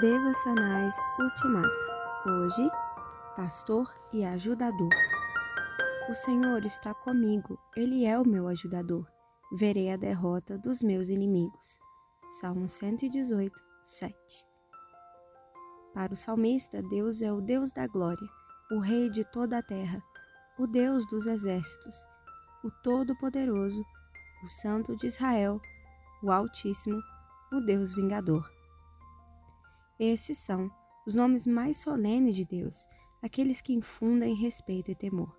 Devocionais Ultimato. Hoje, Pastor e Ajudador. O Senhor está comigo, Ele é o meu ajudador. Verei a derrota dos meus inimigos. Salmo 118, 7. Para o salmista, Deus é o Deus da glória, o Rei de toda a terra, o Deus dos exércitos, o Todo-Poderoso, o Santo de Israel, o Altíssimo, o Deus vingador. Esses são os nomes mais solenes de Deus, aqueles que infundem respeito e temor.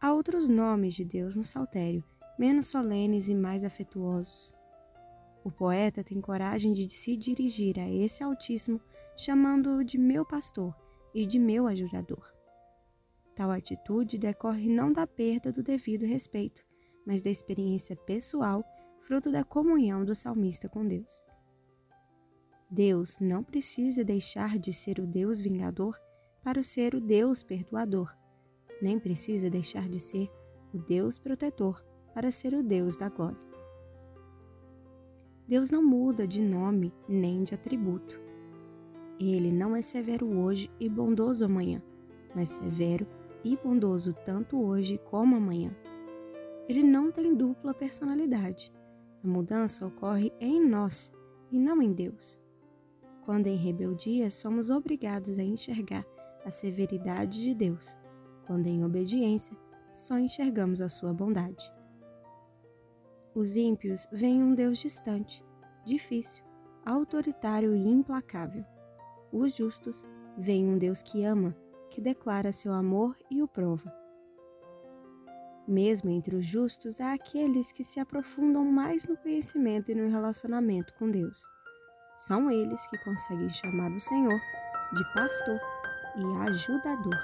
Há outros nomes de Deus no saltério, menos solenes e mais afetuosos. O poeta tem coragem de se dirigir a esse Altíssimo, chamando-o de meu pastor e de meu ajudador. Tal atitude decorre não da perda do devido respeito, mas da experiência pessoal, fruto da comunhão do salmista com Deus. Deus não precisa deixar de ser o Deus vingador para ser o Deus perdoador, nem precisa deixar de ser o Deus protetor para ser o Deus da glória. Deus não muda de nome nem de atributo. Ele não é severo hoje e bondoso amanhã, mas severo e bondoso tanto hoje como amanhã. Ele não tem dupla personalidade. A mudança ocorre em nós e não em Deus. Quando em rebeldia, somos obrigados a enxergar a severidade de Deus. Quando em obediência, só enxergamos a sua bondade. Os ímpios veem um Deus distante, difícil, autoritário e implacável. Os justos veem um Deus que ama, que declara seu amor e o prova. Mesmo entre os justos, há aqueles que se aprofundam mais no conhecimento e no relacionamento com Deus. São eles que conseguem chamar o Senhor de pastor e ajudador.